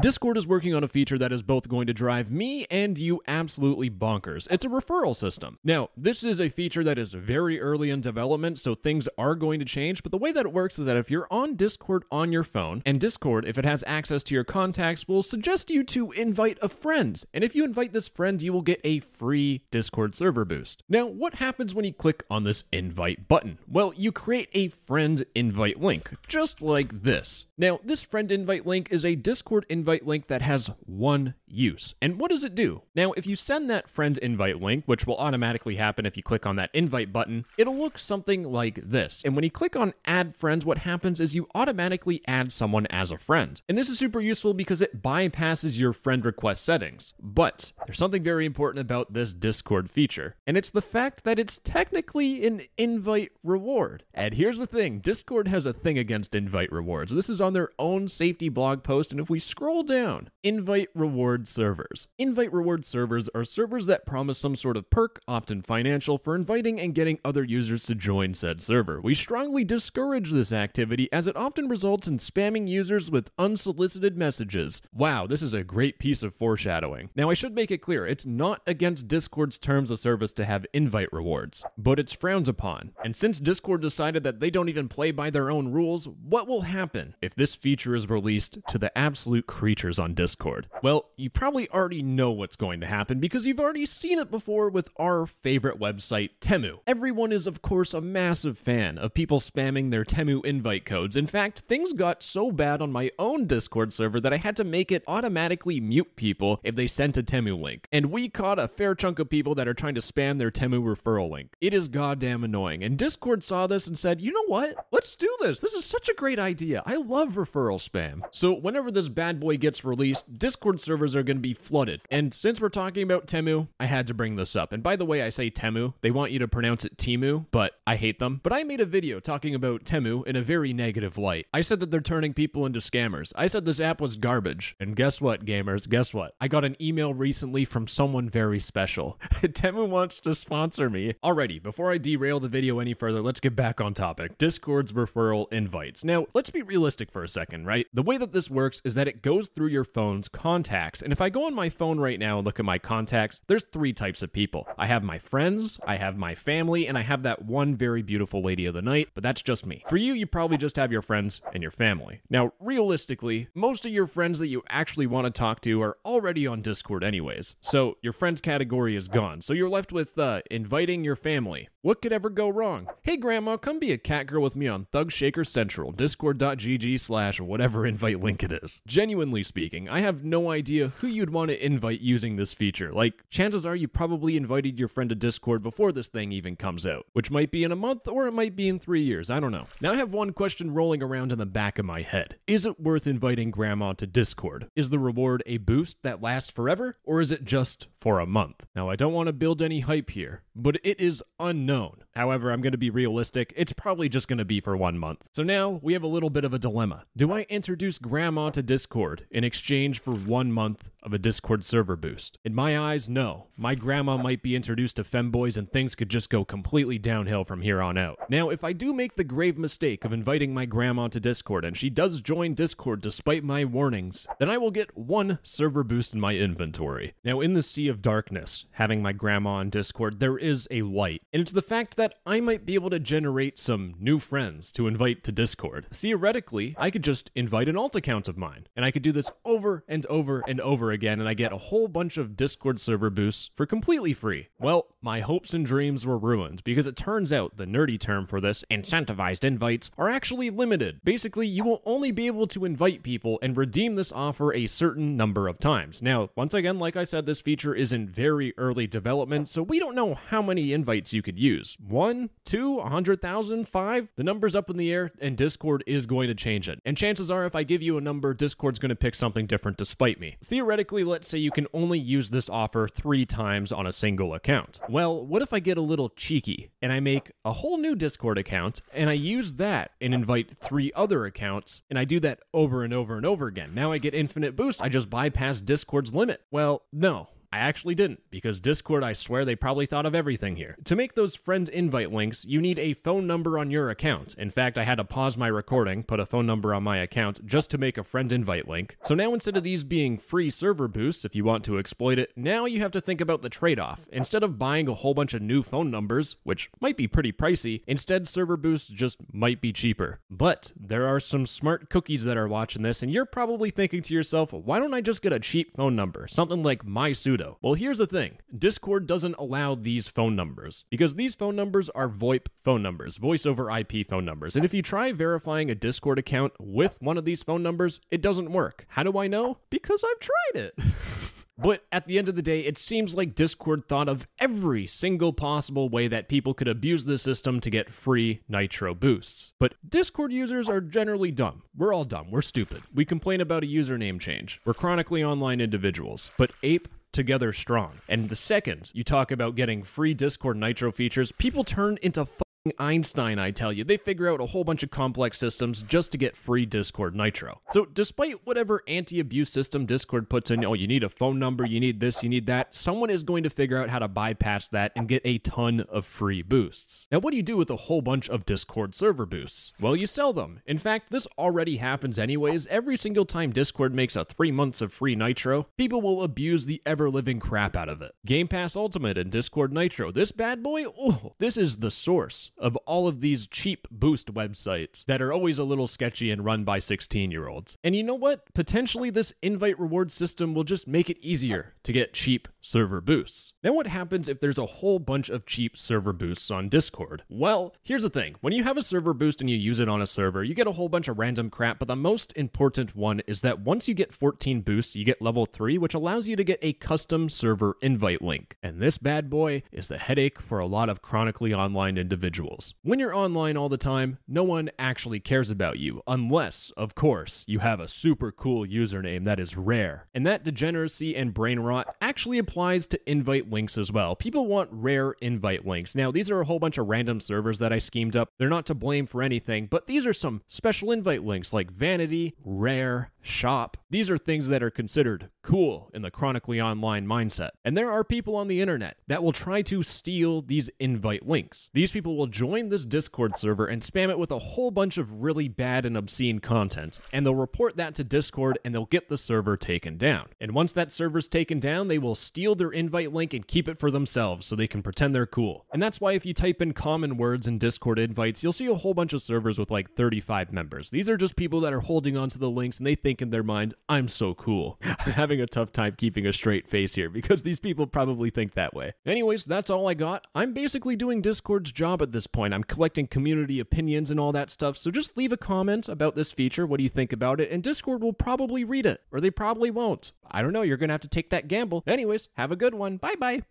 Discord is working on a feature that is both going to drive me and you absolutely bonkers. It's a referral system. Now, this is a feature that is very early in development, so things are going to change, but the way that it works is that if you're on Discord on your phone, and Discord, if it has access to your contacts, will suggest you to invite a friend. And if you invite this friend, you will get a free Discord server boost. Now, what happens when you click on this invite button? Well, you create a friend invite link, just like this. Now, this friend invite link is a Discord invite link that has one use. And what does it do? Now, if you send that friend invite link, which will automatically happen if you click on that invite button, it'll look something like this. And when you click on add friends, what happens is you automatically add someone as a friend. And this is super useful because it bypasses your friend request settings. But there's something very important about this Discord feature, and it's the fact that it's technically an invite reward. And here's the thing Discord has a thing against invite rewards. This is on their own safety blog post, and if we scroll down, invite reward servers. Invite reward servers are servers that promise some sort of perk, often financial, for inviting and getting other users to join said server. We strongly discourage this activity as it often results in spamming users with unsolicited messages. Wow, this is a great piece of foreshadowing. Now, I should make it clear it's not against Discord's terms of service to have invite rewards, but it's frowned upon. And since Discord decided that they don't even play by their own rules, what will happen if this feature is released to the absolute creatures on Discord? Well, you probably already know what's going to happen because you've already seen it before with our favorite website, Temu. Everyone is, of course, a massive fan of people spamming their Temu invite codes. In fact, things got so bad on my own Discord server that I had to make it automatically mute people if they sent a Temu link. And we caught a fair chunk of people that are trying to spam their Temu referral link. It is goddamn annoying. And Discord saw this and said, you know what? Let's do this. This is such a great idea. I love referral spam. So whenever this bad boy gets released, Discord servers are going to be flooded. And since we're talking about Temu, I had to bring this up. And by the way, I say Temu. They want you to pronounce it Timu, but I hate them. But I made a video talking about Temu in a very negative light. I said that they're turning people into scammers. I said this app was garbage. And guess what, gamers? Guess what? I got an email recently from someone very special. Temu wants to sponsor me. Alrighty, before I derail the video any further, let's get back on topic. Discord's referral invites. Now, let's be realistic for a second, right? The way that this works is that it goes through your phone's contacts. And if I go on my phone right now and look at my contacts, there's three types of people. I have my friends, I have my family, and I have that one very beautiful lady of the night, but that's just me. For you, you probably just have your friends and your family. Now, realistically, most of your friends that you actually want to talk to are already on Discord anyways. So your friends category is gone. So you're left with uh, inviting your family. What could ever go wrong? Hey grandma, come be a cat girl with me on Thug Shaker Central, discord.gg slash whatever invite link it is. Genuinely speaking, I have no idea who you'd want to invite using this feature. Like, chances are you probably invited your friend to Discord before this thing even comes out, which might be in a month or it might be in three years. I don't know. Now I have one question rolling around in the back of my head. Is it worth inviting grandma to Discord? Is the reward a boost that lasts forever, or is it just for a month? Now, I don't want to build any hype here, but it is unknown. However, I'm going to be realistic. It's probably just going to be for one month. So now we have a little bit of a dilemma. Do I introduce grandma to Discord in exchange for one month of a Discord server boost? In my eyes, no. My grandma might be introduced to femboys and things could just go completely downhill from here on out. Now, if I do make the grave mistake of inviting my grandma to Discord and she does join Discord despite my warnings, then I will get one server boost in my inventory. Now, in the sea of darkness, having my grandma on Discord, there is a light. And it's the fact that I might be able to generate some new friends to invite to Discord. Theoretically, I could just invite an alt account of mine, and I could do this over and over and over again, and I get a whole bunch of Discord server boosts for completely free. Well, my hopes and dreams were ruined because it turns out the nerdy term for this, incentivized invites, are actually limited. Basically, you will only be able to invite people and redeem this offer a certain number of times. Now, once again, like I said, this feature is in very early development, so we don't know how many invites you could use. One, two, a hundred thousand, five? The number's up in the air, and Discord is going to change it. And chances are, if I give you a number, Discord's going to pick something different to spite me. Theoretically, let's say you can only use this offer three times on a single account. Well, what if I get a little cheeky and I make a whole new Discord account and I use that and invite three other accounts and I do that over and over and over again? Now I get infinite boost. I just bypass Discord's limit. Well, no. I actually didn't, because Discord, I swear they probably thought of everything here. To make those friend invite links, you need a phone number on your account. In fact, I had to pause my recording, put a phone number on my account just to make a friend invite link. So now instead of these being free server boosts, if you want to exploit it, now you have to think about the trade off. Instead of buying a whole bunch of new phone numbers, which might be pretty pricey, instead server boosts just might be cheaper. But there are some smart cookies that are watching this, and you're probably thinking to yourself, why don't I just get a cheap phone number? Something like Well, here's the thing Discord doesn't allow these phone numbers because these phone numbers are VoIP phone numbers, voice over IP phone numbers. And if you try verifying a Discord account with one of these phone numbers, it doesn't work. How do I know? Because I've tried it. But at the end of the day, it seems like Discord thought of every single possible way that people could abuse the system to get free Nitro boosts. But Discord users are generally dumb. We're all dumb. We're stupid. We complain about a username change. We're chronically online individuals. But Ape together strong. And the second you talk about getting free Discord Nitro features, people turn into Einstein, I tell you. They figure out a whole bunch of complex systems just to get free Discord Nitro. So, despite whatever anti abuse system Discord puts in, oh, you need a phone number, you need this, you need that, someone is going to figure out how to bypass that and get a ton of free boosts. Now, what do you do with a whole bunch of Discord server boosts? Well, you sell them. In fact, this already happens anyways. Every single time Discord makes a three months of free Nitro, people will abuse the ever living crap out of it. Game Pass Ultimate and Discord Nitro. This bad boy, oh, this is the source of all of these cheap boost websites that are always a little sketchy and run by 16 year olds. And you know what? Potentially, this invite reward system will just make it easier to get cheap server boosts. Then, what happens if there's a whole bunch of cheap server boosts on Discord? Well, here's the thing when you have a server boost and you use it on a server, you get a whole bunch of random crap, but the most important one is that once you get 14 boosts, you get level 3, which allows you to get a custom server invite link. And this bad boy is the headache for a lot of chronically online individuals. When you're online all the time, no one actually cares about you, unless, of course, you have a super cool username that is rare. And that degeneracy and brain rot actually applies to invite links as well. People want rare invite links. Now, these are a whole bunch of random servers that I schemed up. They're not to blame for anything, but these are some special invite links like Vanity, Rare, Shop. These are things that are considered cool in the chronically online mindset. And there are people on the internet that will try to steal these invite links. These people will join this Discord server and spam it with a whole bunch of really bad and obscene content. And they'll report that to Discord and they'll get the server taken down. And once that server's taken down, they will steal their invite link and keep it for themselves so they can pretend they're cool. And that's why if you type in common words in Discord invites, you'll see a whole bunch of servers with like 35 members. These are just people that are holding onto the links and they think in their mind, I'm so cool. I'm having a tough time keeping a straight face here because these people probably think that way. Anyways, that's all I got. I'm basically doing Discord's job at this point. I'm collecting community opinions and all that stuff. So just leave a comment about this feature. What do you think about it? And Discord will probably read it, or they probably won't. I don't know. You're going to have to take that gamble. Anyways, have a good one. Bye bye.